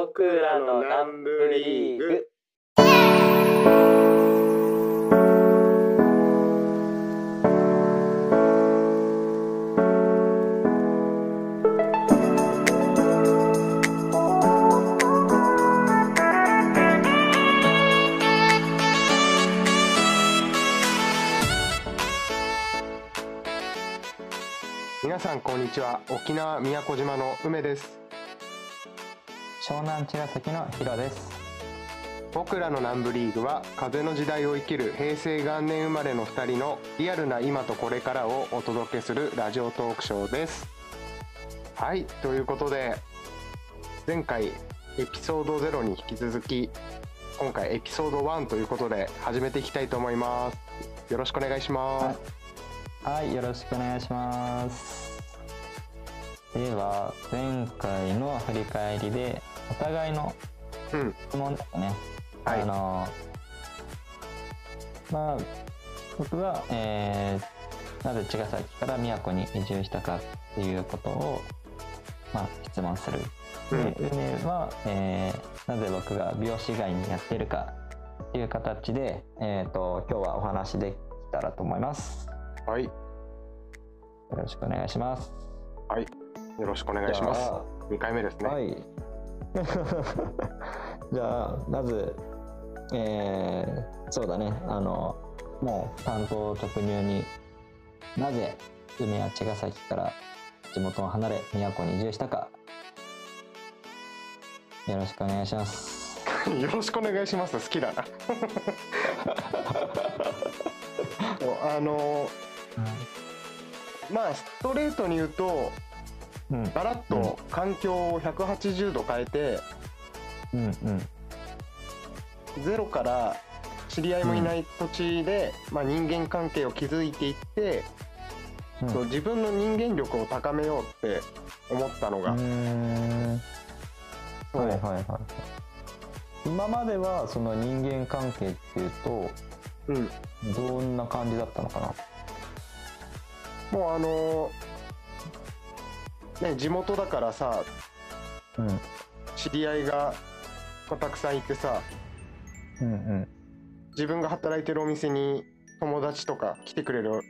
僕らの南部リーグ。皆さんこんにちは沖縄宮古島の梅です湘南茅ヶ崎のヒロです。僕らの南部リーグは風の時代を生きる平成元年生まれの2人のリアルな今とこれからをお届けするラジオトークショーです。はいということで前回エピソード0に引き続き今回エピソード1ということで始めていきたいと思います。よろしくお願いします。はいよろしくお願いします。では前回の振り返りでお互いのうん。質問ですね、はい。あのまあ僕は、えーなぜ茅ヶ崎から宮古に移住したかっていうことを、まあ、質問する。うん。で梅は、えーなぜ僕が美容師以外にやっているかっていう形で、えー、と今日はお話できたらと思います。はい。よろしくお願いします。はい。よろしくお願いします。じゃあ2回目ですね。はい。じゃあ、まず、えーそうだね、あの、もう担当直入になぜ梅や茅ヶ崎から地元を離れ宮古に移住したか、よろしくお願いします。よろしくお願いします。好きだな。あのまあストレートに言うとうん、ガラッと環境を180度変えて、うん、うん、ゼロから知り合いもいない土地で、まあ、人間関係を築いていって、うん。そう自分の人間力を高めようって思ったのが、うー。んそう。はいはいはい。今まではその人間関係っていうと、うん、どんな感じだったのかな？もうあのね地元だからさうん。知り合いがまあたくさんいてさうんうん。自分が働いてるお店に友達とか来てくれる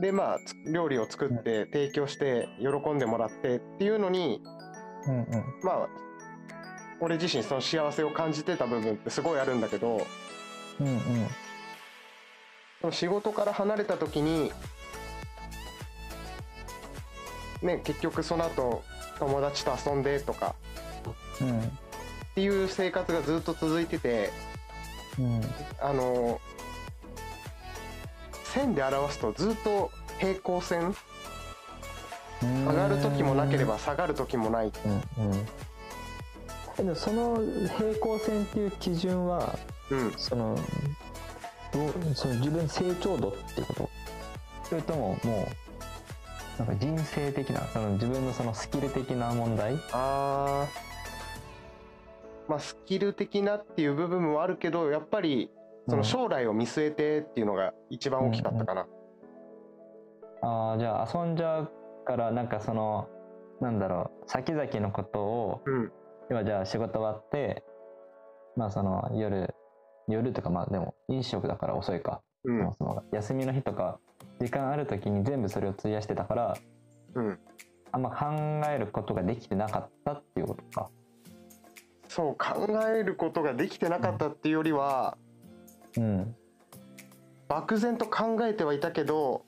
でまあつ料理を作って提供して喜んでもらってっていうのにうんうん。まあ俺自身その幸せを感じてた部分ってすごいあるんだけどうんうん。仕事から離れた時にね結局その後友達と遊んでとかうんっていう生活がずっと続いててうん。あの線で表すとずっと平行線うん上がる時もなければ下がる時もない。うんうん。えでもその平行線っていう基準はうん。そのどうその自分成長度っていうこと？それとももうなんか人生的なその自分のそのスキル的な問題？あー。まあスキル的なっていう部分もあるけどやっぱりその将来を見据えてっていうのが一番大きかったかな。ああじゃあ遊んじゃうからなんかそのなんだろう先々のことをうん。今じゃあ仕事終わってまあその夜夜とかまあでも飲食だから遅いか、うん。もうその休みの日とか時間ある時に全部それを費やしてたからうん。あんま考えることができてなかったっていうことか。そう考えることができてなかったっていうよりはうん。漠然と考えてはいたけど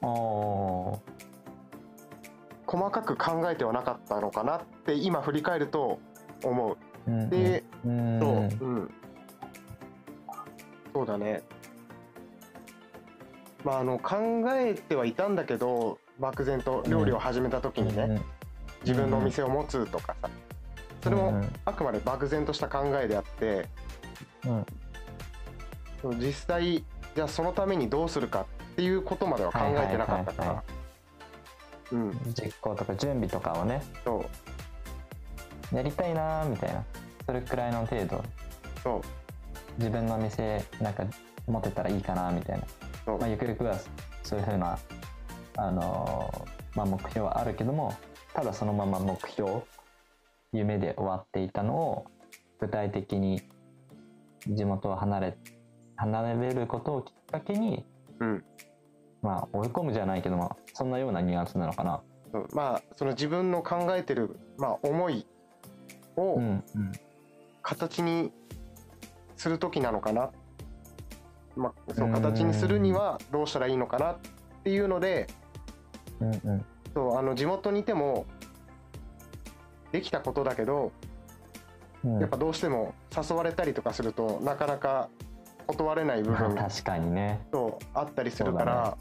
あー。細かく考えてはなかったのかなって今振り返ると思う。うんでうん。そう、うん、そうだね。まあ、あの考えてはいたんだけど漠然と料理を始めた時にね、自分のお店を持つとかさ。それもあくまで漠然とした考えであってうん。実際じゃあそのためにどうするかっていうことまでは考えてなかったから。うん。実行とか準備とかをね。そう。やりたいなーみたいな。それくらいの程度。そう。自分の店なんか持てたらいいかなみたいな、まあ、ゆくゆくはそういうふうな、あのーまあ、目標はあるけどもただそのまま目標夢で終わっていたのを具体的に地元を離れ離れることをきっかけにうん。まあ追い込むじゃないけどまあそんなようなニュアンスなのかな。まあその自分の考えてる、まあ、思いを形にする時なのかな、まあ、そううん形にするにはどうしたらいいのかなっていうのでうんうん。そうあの地元にいてもできたことだけどうん。やっぱどうしても誘われたりとかするとなかなか断れない部分が 確かにね。とあったりするから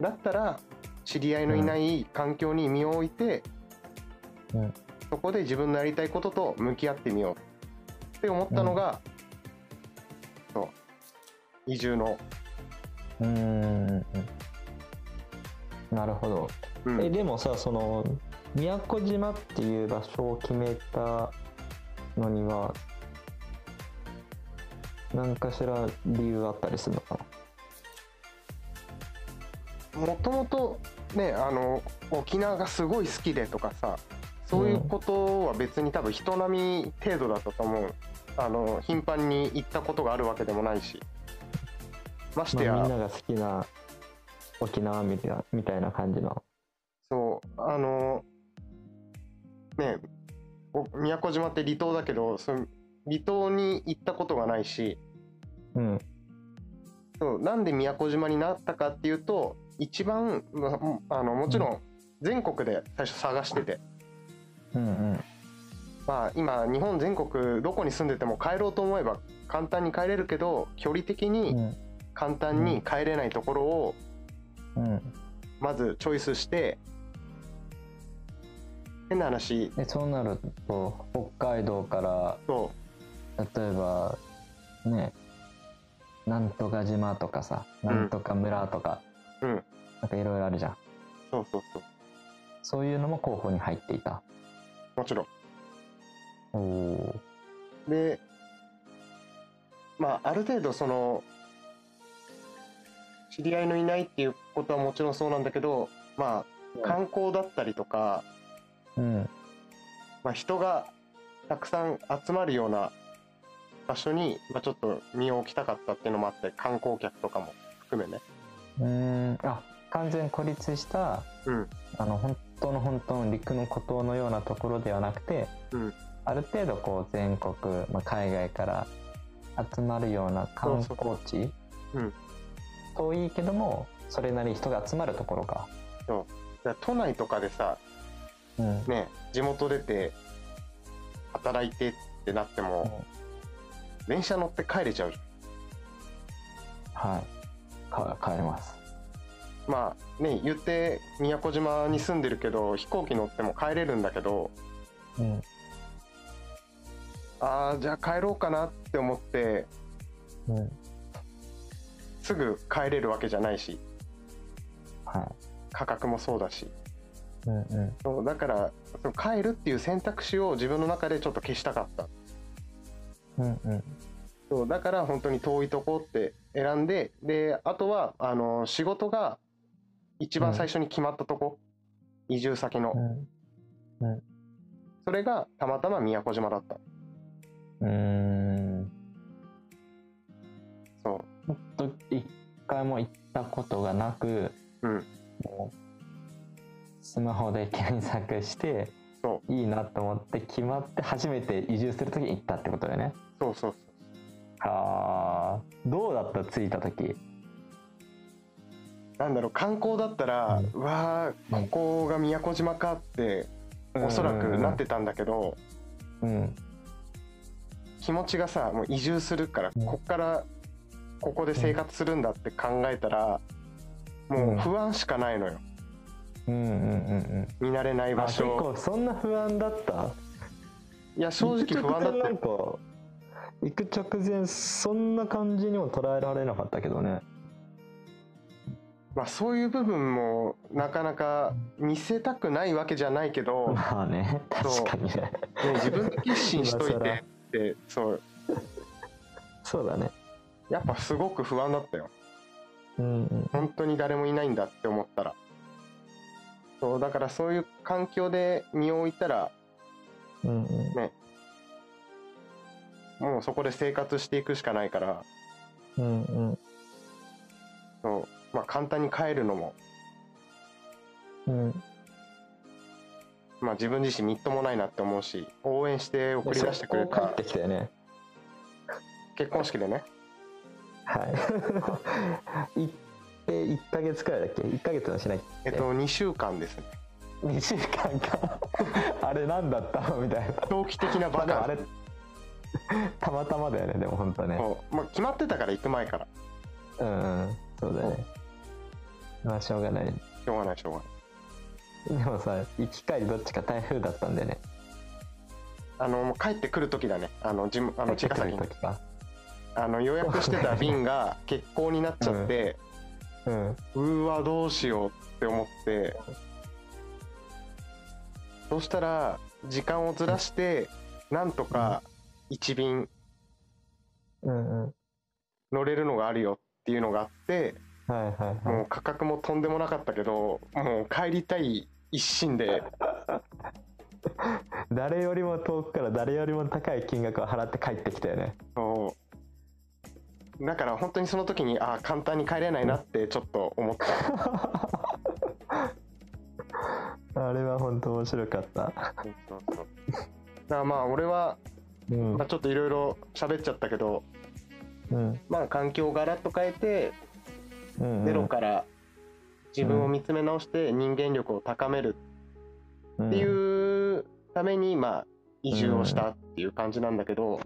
だ,、ったら知り合いのいない環境に身を置いて、うん。そこで自分のやりたいことと向き合ってみようって思ったのが、そう移住の、うーん。なるほど。うん。えでもさその宮古島っていう場所を決めたのには何かしら理由あったりするのかもともとねあの沖縄がすごい好きでとかさそういうことは別に多分人並み程度だったと思う。あの頻繁に行ったことがあるわけでもないしましてな、まあ、や、みんなが好きな沖縄みたいなみたいな感じの。そう。あのねお宮古島って離島だけどその離島に行ったことがないし。うん。そうなんで宮古島になったかっていうと一番まああのもちろん全国で最初探してて、うんうん。まあ、今日本全国どこに住んでても帰ろうと思えば簡単に帰れるけど距離的うにん簡単に帰れないところをうん。まずチョイスして変な話。でそうなると北海道からそ例えばねなんとか島とかさん。なんとか村とか、うん。なんかいろいろあるじゃん。うそうそうそう。そういうのも候補に入っていた。もちろん。おおでまあある程度その知り合いのいないっていうことはもちろんそうなんだけどまあ観光だったりとか、うん。まあ、人がたくさん集まるような場所に、まあ、ちょっと身を置きたかったっていうのもあって観光客とかも含めね。うーん。あ完全孤立したうん。あの本当の本当の陸の孤島のようなところではなくて、うん。ある程度こう全国、まあ、海外から集まるような観光地うん遠いけどもそれなり人が集まるところか、だから都内とかでさうん。ね地元出て働いてってなっても電車乗って帰れちゃうじはい。か帰ります。まあね言って宮古島に住んでるけど飛行機乗っても帰れるんだけどうん。ああじゃあ帰ろうかなって思ってうんすぐ帰れるわけじゃないしは価格もそうだし。いうんうん。そうだからその帰るっていう選択肢を自分の中でちょっと消したかった。うんうん。そうだから本当に遠いとこって選んでであとはあの仕事が一番最初に決まったとこ、移住先の、うん。それがたまたま宮古島だった。うーんそほんと一回も行ったことがなくううん。もうスマホで検索してそいいなと思って決まって初めて移住する時に行ったってことだよね。そうそうあ。ーどうだった？着いた時。なんだろう観光だったら、ううわーここが宮古島かっておそらくなってたんだけど、うん。気持ちがさもう移住するから、うん。こっからここで生活するんだって考えたら、もう不安しかないのよ。うん。うん。うん。うん。見慣れない場所。構そんな不安だった？いや正直不安だった行く直前なんよか行く直前そんな感じにも捉えられなかったけどね。まあそういう部分もなかなか見せたくないわけじゃないけど、ね、まあね確かにね。自分で決心しといてってそう。そうだねやっぱすごく不安だったよ。うんうん。本当に誰もいないんだって思ったら。そうだからそういう環境で身を置いたらうんもうそこで生活していくしかないから。うんうん。そう、まあ、簡単に帰るのも、うん。まあ、自分自身みっともないなって思うし応援して送り出してくれた。そこ帰ってきたよね。結婚式でねはい。行って1ヶ月くらいだっけ？1ヶ月はしないえっと2週間ですね。2週間か。あれ何だったの？みたいな。長期的なバカ。まあれたまたまだよねでも本当ね。まあ、決まってたから行く前から。うんうんそうだよね。まあしょうがない。しょうがないしょうがない。でもさ行き帰りどっちか台風だったんだよね。あのもう帰ってくる時だね。あの地あの茅ヶ崎に帰ってくる時かあの予約してた便が 欠航になっちゃって、うん。うーわどうしようって思ってそしたら時間をずらしてなんとか1便乗れるのがあるよっていうのがあってもう価格もとんでもなかったけどもう帰りたい一心で。誰よりも遠くから誰よりも高い金額を払って帰ってきたよね。そうだから本当にその時にああ簡単に帰れないなってちょっと思った。あれは本当面白かった。そうそうそう。だからまあ俺は、うん。まあ、ちょっといろいろ喋っちゃったけどうん。まあ環境をガラッと変えてうんゼロから自分を見つめ直して人間力を高めるっていうためにまあ移住をしたっていう感じなんだけど、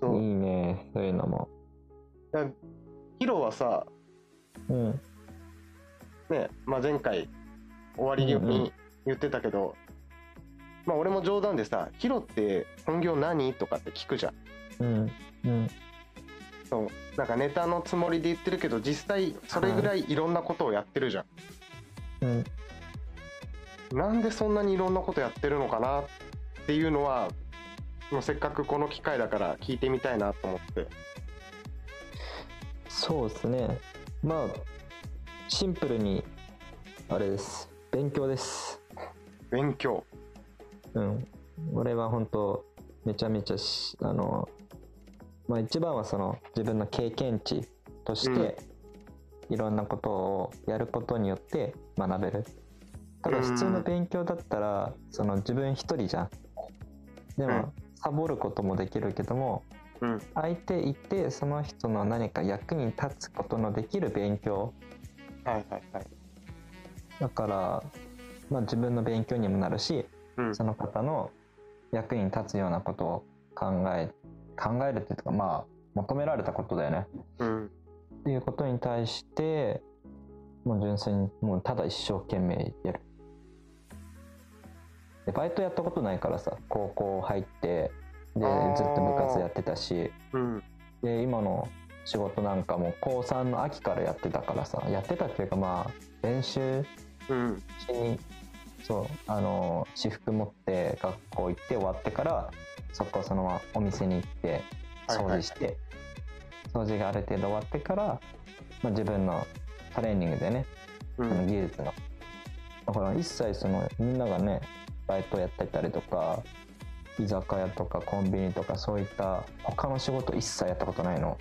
そう。いいねそういうのもだヒロはさ、うん。ねまあ、前回終わりうんうん。に言ってたけど、まあ俺も冗談でさ「ヒロって本業何?」とかって聞くじゃん。うん。うん。そう。なんかネタのつもりで言ってるけど実際それぐらい。いろんなことをやってるじゃん、うん。なんでそんなにいろんなことやってるのかなっていうのはもうせっかくこの機会だから聞いてみたいなと思ってそうですね。まあシンプルにあれです。勉強です。勉強。うん。俺は本当めちゃめちゃしあのまあ一番はその自分の経験値として、いろんなことをやることによって学べる。ただ普通の勉強だったらその自分一人じゃん。でうん。もサボることもできるけどもうん相手いてその人の何か役に立つことのできる勉強。はいはいはい。だから、まあ、自分の勉強にもなるしうん。その方の役に立つようなことを考え考えるっていうかまあ求められたことだよね。うん。っていうことに対してもう純粋にもうただ一生懸命やる。でバイトやったことないからさ高校入ってでずっと部活やってたし。うん。で今の仕事なんかも高3の秋からやってたからさやってたっていうかまあ練習うん。しにそうあの私服持って学校行って終わってからそこそのままお店に行って掃除して、掃除がある程度終わってから、まあ、自分のトレーニングでねそのうん技術の。だから一切そのみんながねバイトやってたりとか居酒屋とかコンビニとかそういった他の仕事一切やったことないの。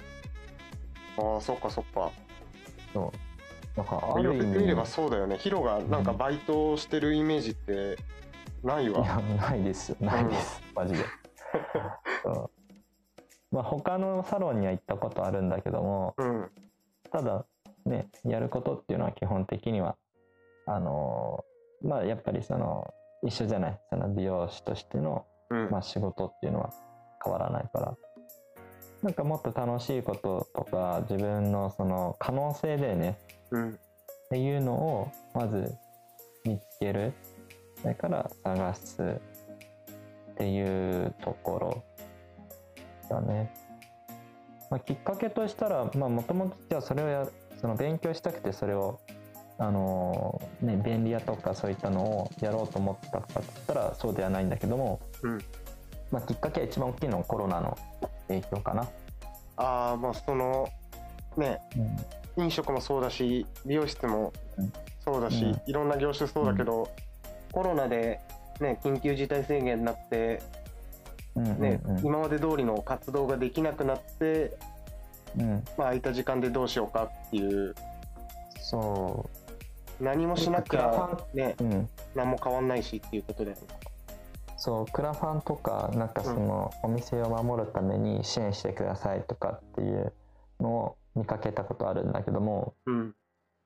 ああそっかそっか。そう。だからある意味。言われてみればそうだよね。ヒロがなんかバイトしてるイメージってないわ。いやないですないです、マジで。まあ他のサロンには行ったことあるんだけどもうん。ただねやることっていうのは基本的にはあのーまあやっぱりその一緒じゃないその美容師としての、うん。まあ、仕事っていうのは変わらないから。なんかもっと楽しいこととか自分のその可能性でね。うん。っていうのをまず見つける。それから探すっていうところだね、まあ、きっかけとしたらもともとじゃあそれをやその勉強したくてそれをあのね便利屋とかそういったのをやろうと思ったかって言ったらそうではないんだけども、うん。まあ、きっかけは一番大きいのはコロナの影響かな、ああまあそのねうん。飲食もそうだし美容室もうん。そうだし、うん。いろんな業種そうだけど、コロナでね、緊急事態宣言になって、うんうんねうん。今まで通りの活動ができなくなって、うん、まあ、空いた時間でどうしようかっていう。そ何もしなきクラフゃ、ね、う、うん、何も変わんないしっていうことだよね。そうクラファンとかなんかその、お店を守るために支援してくださいとかっていうのを見かけたことあるんだけどもうん。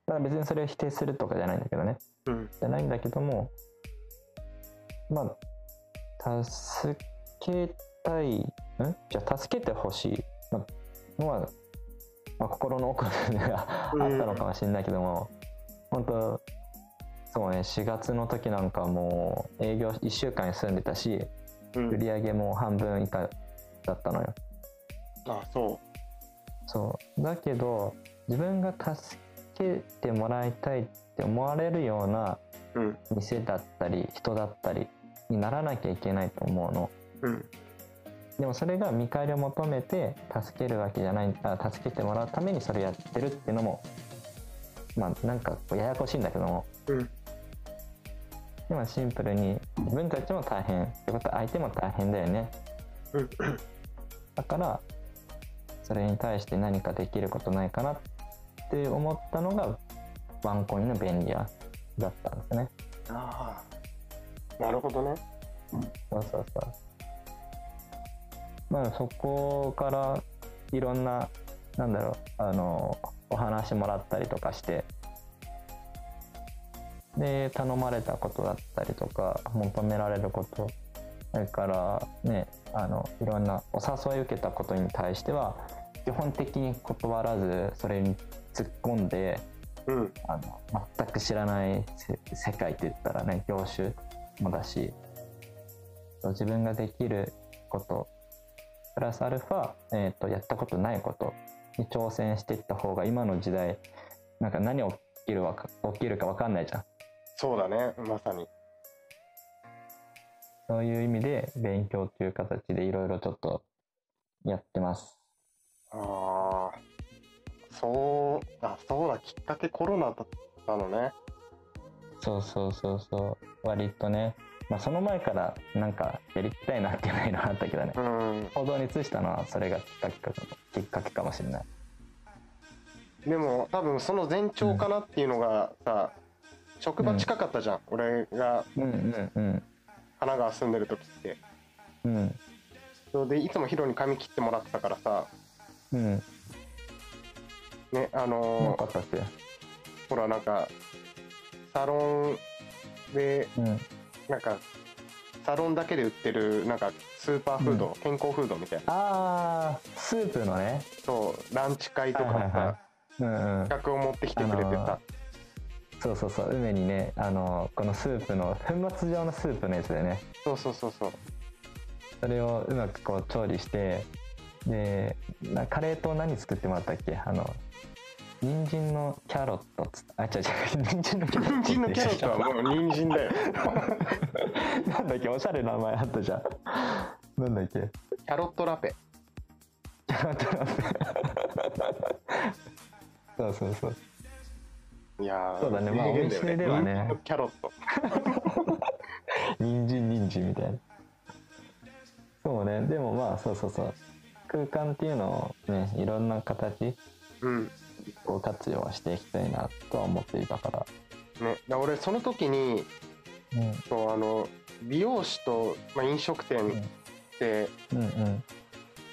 だから別にそれを否定するとかじゃないんだけどね。うん。じゃないんだけどもまあ助けたいん？じゃあ助けてほしい。まあのは、まあ、心の奥にはあったのかもしれないけども、本当そうね4月の時なんかもう営業1週間休んでたしうん。売り上げも半分以下だったのよ。あそそう。だけど自分が助けてもらいたいって思われるような店だったり人だったりにならなきゃいけないと思うの。うん。でもそれが見返りを求めて助けるわけじゃないあ助けてもらうためにそれやってるっていうのもまあなんかこうややこしいんだけども。うん。でもシンプルに自分たちも大変。ってことは相手も大変だよね。うん。だからそれに対して何かできることないかなって思ったのがワンコインの便利屋だったんですね。ああなるほどね。そうそうそう。まあそこからいろんななんだろうあのお話もらったりとかしてで頼まれたことだったりとか求められることそれからねあのいろんなお誘い受けたことに対しては基本的に断らずそれに突っ込んでうん。あの全く知らないせ世界って言ったらね業種もだし自分ができることプラスアルファ、えー、とやったことないことに挑戦していった方が今の時代なんか何起きるわか起きるか分かんないじゃんそうだねまさに。そういう意味で勉強という形でいろいろちょっとやってますああそうあそうだきっかけコロナだったのね。そうそうそうそう割とねまあその前からなんかやりたいなっていうのはあったけどね。うん。行動に移したのはそれがきっかけかきっかけかもしれない。でも多分その前兆かなっていうのがさ、職場近かったじゃん、俺がうんうんうん神奈川住んでる時って。うんそうでいつもヒロに髪切ってもらってたからさ。うん。ねあのーかあったっけほらなんかサロンでうんなんかサロンだけで売ってるなんかスーパーフード、健康フードみたいな。あースープのね。そうランチ会とかはいはいはさうんうん。企画を持ってきてくれてさ、そうそうそう。梅にねあのこのスープの粉末状のスープのやつでね。そうそうそうそう。それをうまくこう調理してでなカレーと何作ってもらったっけ？あの人参のキャロットっつあ違う違う人参のキャロット人参のキャロットはもう人参だよ。なんだっけおしゃれな名前あったじゃん。なんだっけ？キャロットラペ。キャロットラペ。そうそうそう。いやーそうだね。まあお店ではね。人参のキャロット。人参人参みたいな。そうね。でもまあそうそうそう。空間っていうのをねいろんな形。うんを活用していきたいなとは思っていたから。ね。だ俺その時にうん。そうあの美容師と、まあ、飲食店って、うんうん。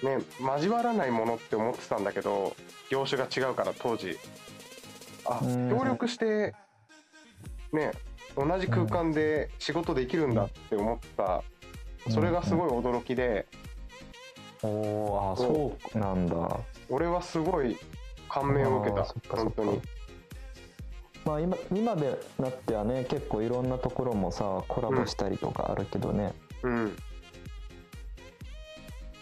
ね交わらないものって思ってたんだけど業種が違うから当時。あうん。協力してね同じ空間で仕事できるんだって思った。それがすごい驚きで。おおあそうなんだ。俺はすごい感銘を受けた本当に。まあ今今でなってはね結構いろんなところもさコラボしたりとかあるけどね、うん。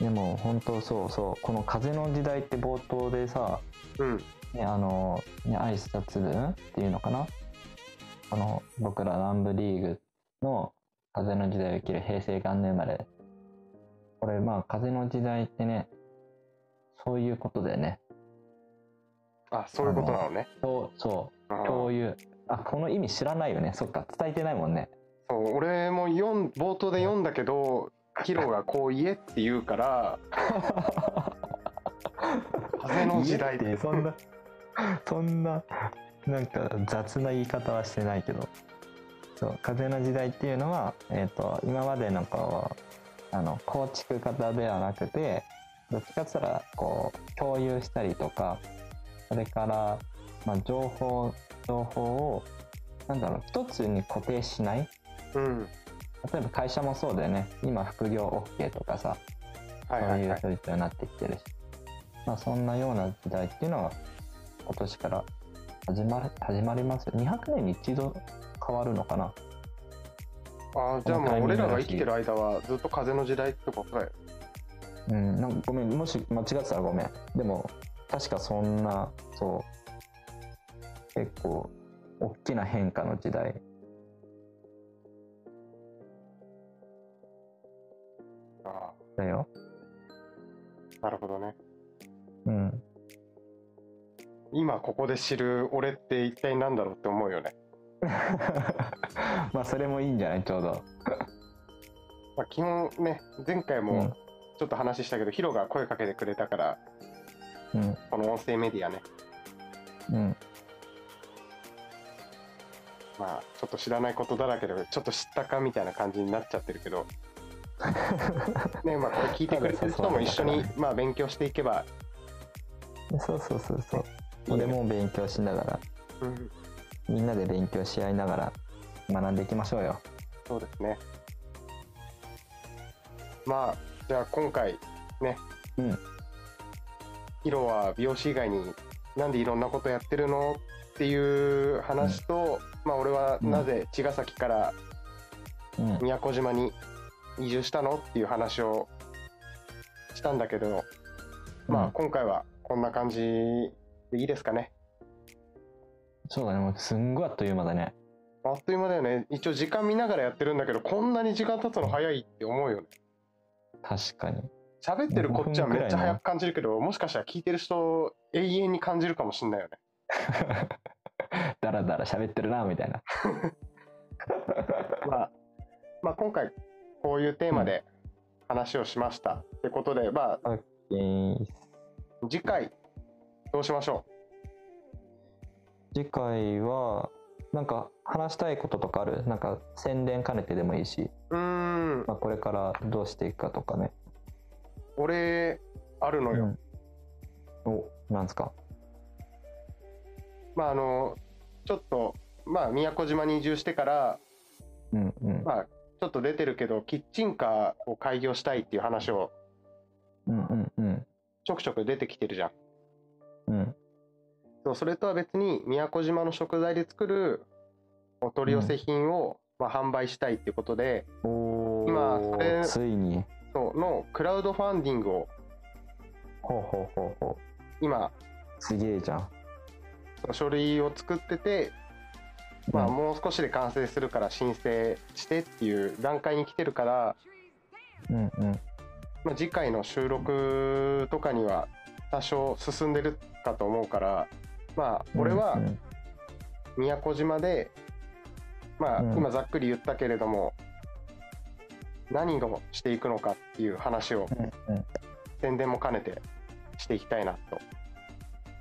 でも本当そうそう。この風の時代って冒頭でさうん。ね、あの、ね、アイスタツブンっていうのかな？この僕ら南部リーグの風の時代を生きる平成元年生まれ。これまあ風の時代ってね、そういうことだよね。あそういうことなのねそう、そう、共有。あ、この意味知らないよね。そっか、伝えてないもんね。そう俺も読ん冒頭で読んだけどヒロがこう言えって言うから 風の時代家ってそんなそんななんか雑な言い方はしてないけどそう風の時代っていうのは、えー、と今までのこうあの構築型ではなくてどっちかって言ったらこう共有したりとかそれから、まあ、情報情報をなんだろう一つに固定しない。うん。例えば会社もそうだよね。今副業 OK とかさはいはいはい。そういう人になってきてるし、まあ、そんなような時代っていうのは今年から始まる始まりますよ。200年に一度変わるのかな。あーじゃあもう俺らが生きてる間はずっと風の時代ってことだよ。うんなんかごめんもし間違ってたらごめん。でも確かそんなそう。結構大きな変化の時代。あだよ。あなるほどね。うん。今ここで知る俺って一体何だろうって思うよね、まあそれもいいんじゃない？ちょうど。まあ、基本ね前回うん。もちょっと話したけど、ヒロが声かけてくれたからうん。この音声メディアね。うん。まあちょっと知らないことだらけでちょっと知ったかみたいな感じになっちゃってるけど。ねまあこれ聞いてくれてる人も一緒に まあ勉強していけば。そうそうそうそう。俺も勉強しながら。うん。みんなで勉強し合いながら学んでいきましょうよ。そうですね。まあじゃあ今回ねうんヒロは美容師以外になんでいろんなことやってるのっていう話と、まあ俺はなぜ茅ヶ崎からうん。宮古島に移住したのっていう話をしたんだけど、まあ今回はこんな感じでいいですかね。そうだね。もうすんごいあっという間だね。あっという間だよね。一応時間見ながらやってるんだけどこんなに時間経つの早いって思うよね。確かに喋ってるこっちはめっちゃ早く感じるけどもしかしたら聞いてる人永遠に感じるかもしんないよね。だらだら喋ってるなみたいな。まあ、まあ今回こういうテーマで話をしましたってことでまあえー次回どうしましょ次回はなんか話したいこととかある？なんか宣伝兼ねてでもいいし、うん。まあ、これからどうしていくかとかね俺あるのよ、うん。おなんですか？まああのちょっとまあ宮古島に移住してからうんうん。まあちょっと出てるけどキッチンカーを開業したいっていう話をうんうんうん。ちょくちょく出てきてるじゃん。うん。そうそれとは別に宮古島の食材で作るお取り寄せ品を、まあ、販売したいっていうことでお今それーついにそうのクラウドファンディングをほうほうほうほう。今すげえじゃん。書類を作ってて、まあ、うん。もう少しで完成するから申請してっていう段階に来てるから、うんうん。まあ、次回の収録とかには多少進んでるかと思うからまあ俺はうん。宮古島で、まあうん。今ざっくり言ったけれども何をしていくのかっていう話をうんうん。宣伝も兼ねてしていきたいなと。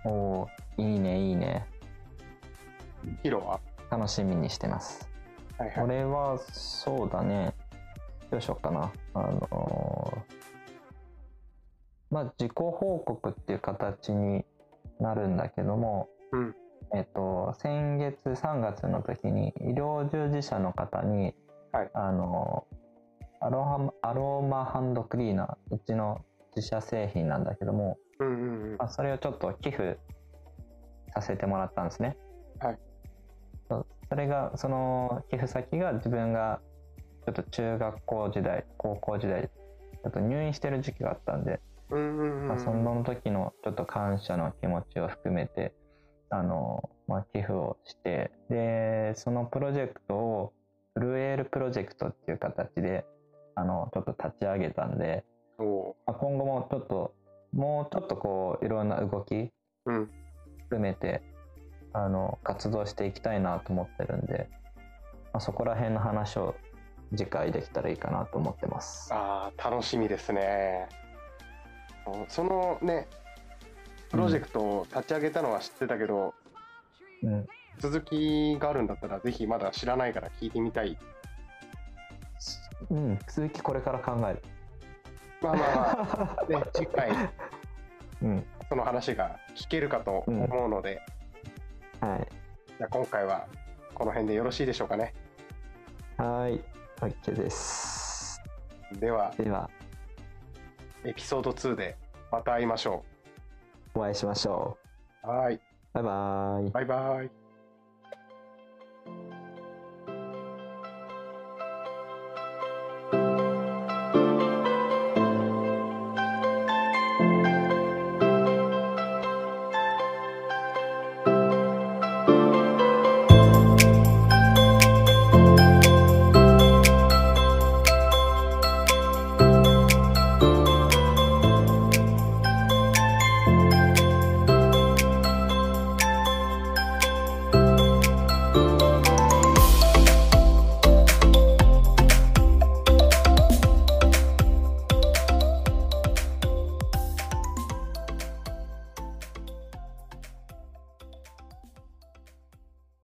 おーいいねいいね。ヒロは？楽しみにしてます。はいはい。俺はそうだね。どうしようかな。あのーまあ自己報告っていう形になるんだけども、うん。えっと先月3月の時に医療従事者の方に、はい。あのーアロハアローマハンドクリーナーうちの自社製品なんだけども、うんうんうん。まあ、それをちょっと寄付させてもらったんですね。はい。それがその寄付先が自分がちょっと中学校時代高校時代ちょっと入院してる時期があったんで、うんうんうんまあ、その時のちょっと感謝の気持ちを含めてあの、まあ、寄付をしてでそのプロジェクトをフルエールプロジェクトっていう形であのちょっと立ち上げたんで、まあ、今後もちょっともうちょっとこういろんな動きうん。含めてあの活動していきたいなと思ってるんであ、そこら辺の話を次回できたらいいかなと思ってます。ああ楽しみですね。そのねプロジェクトを立ち上げたのは知ってたけど、うん、続きがあるんだったらぜひまだ知らないから聞いてみたいうん、続きこれから考える。まあまあまあで次回 うん、その話が聞けるかと思うので、はい。じゃあ今回はこの辺でよろしいでしょうかねはい、OK です。ではでは、エピソード2でまた会いましょお会いしましょうはいう。バイバイ。バイバイ